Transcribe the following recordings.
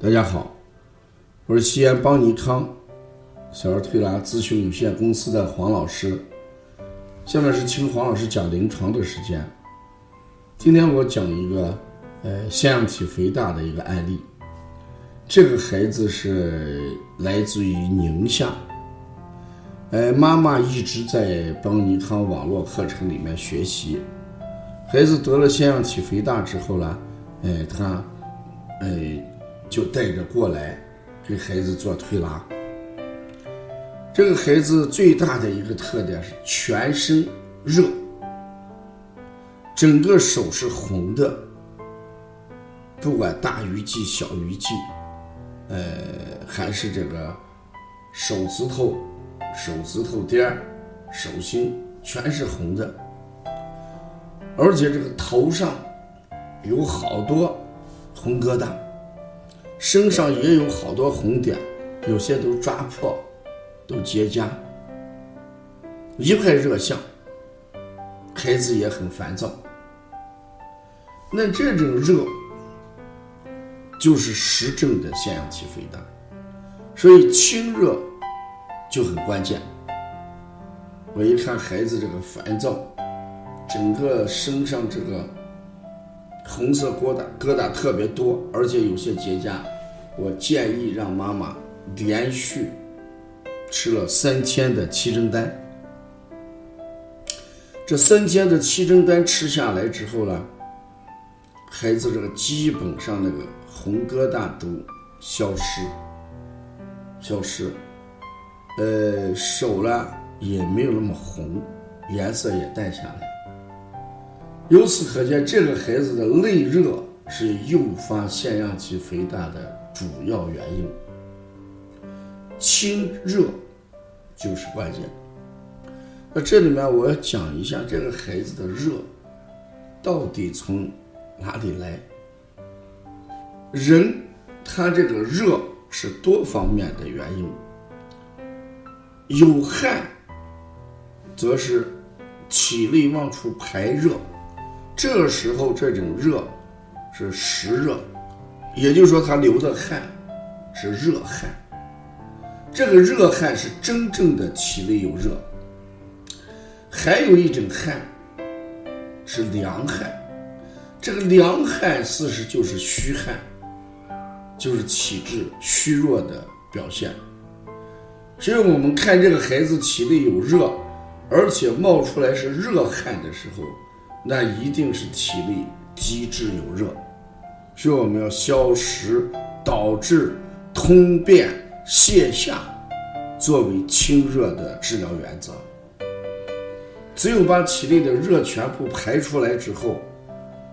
大家好，我是西安邦尼康小儿推拿咨询有限公司的黄老师。下面是听黄老师讲临床的时间。今天我讲一个呃腺样体肥大的一个案例。这个孩子是来自于宁夏，呃，妈妈一直在邦尼康网络课程里面学习。孩子得了腺样体肥大之后呢，哎，他，哎，就带着过来给孩子做推拿。这个孩子最大的一个特点是全身热，整个手是红的，不管大鱼际、小鱼际，呃，还是这个手指头、手指头尖、手心全是红的。而且这个头上有好多红疙瘩，身上也有好多红点，有些都抓破，都结痂，一派热象。孩子也很烦躁。那这种热就是实证的腺样体肥大，所以清热就很关键。我一看孩子这个烦躁。整个身上这个红色疙瘩疙瘩特别多，而且有些结痂。我建议让妈妈连续吃了三天的七珍丹。这三天的七珍丹吃下来之后呢，孩子这个基本上那个红疙瘩都消失，消失。呃，手呢也没有那么红，颜色也淡下来。由此可见，这个孩子的内热是诱发腺样体肥大的主要原因，清热就是关键。那这里面我要讲一下这个孩子的热到底从哪里来。人他这个热是多方面的原因，有汗则是体内往出排热。这时候，这种热是实热，也就是说，他流的汗是热汗。这个热汗是真正的体内有热。还有一种汗是凉汗，这个凉汗事实就是虚汗，就是体质虚弱的表现。所以我们看这个孩子体内有热，而且冒出来是热汗的时候。那一定是体内积滞有热，所以我们要消食导致通便泻下，作为清热的治疗原则。只有把体内的热全部排出来之后，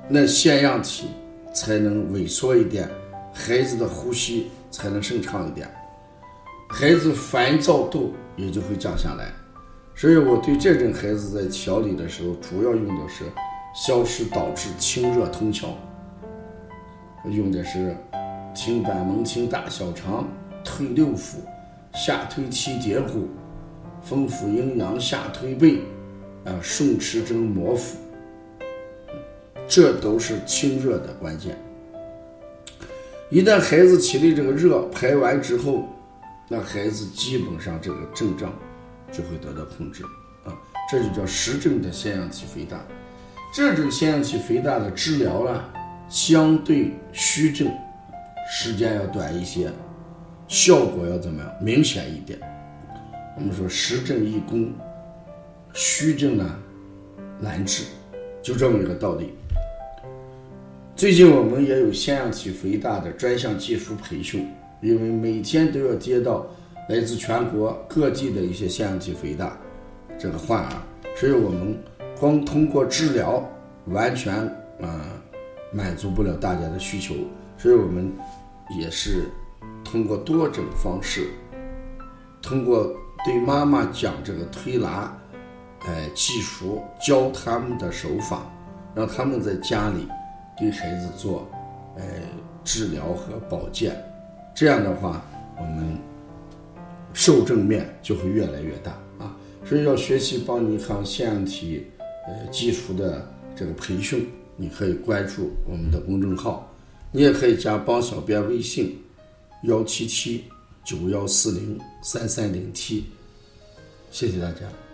那腺样体才能萎缩一点，孩子的呼吸才能顺畅一点，孩子烦躁度也就会降下来。所以我对这种孩子在调理的时候，主要用的是消食导滞、清热通窍，用的是清板门清大小肠、推六腑、下推七节骨、丰腹阴阳、下推背，啊，顺时针摩腹，这都是清热的关键。一旦孩子体内这个热排完之后，那孩子基本上这个症状。就会得到控制啊，这就叫实证的腺样体肥大。这种腺样体肥大的治疗呢，相对虚症时间要短一些，效果要怎么样明显一点。我们说实证易攻，虚症呢难治，就这么一个道理。最近我们也有腺样体肥大的专项技术培训，因为每天都要接到。来自全国各地的一些腺样体肥大这个患儿，所以我们光通过治疗完全啊满足不了大家的需求，所以我们也是通过多种方式，通过对妈妈讲这个推拿，哎技术教他们的手法，让他们在家里给孩子做哎治疗和保健，这样的话我们。受正面就会越来越大啊，所以要学习邦尼康腺样体呃基础的这个培训，你可以关注我们的公众号，你也可以加帮小编微信幺七七九幺四零三三零七，谢谢大家。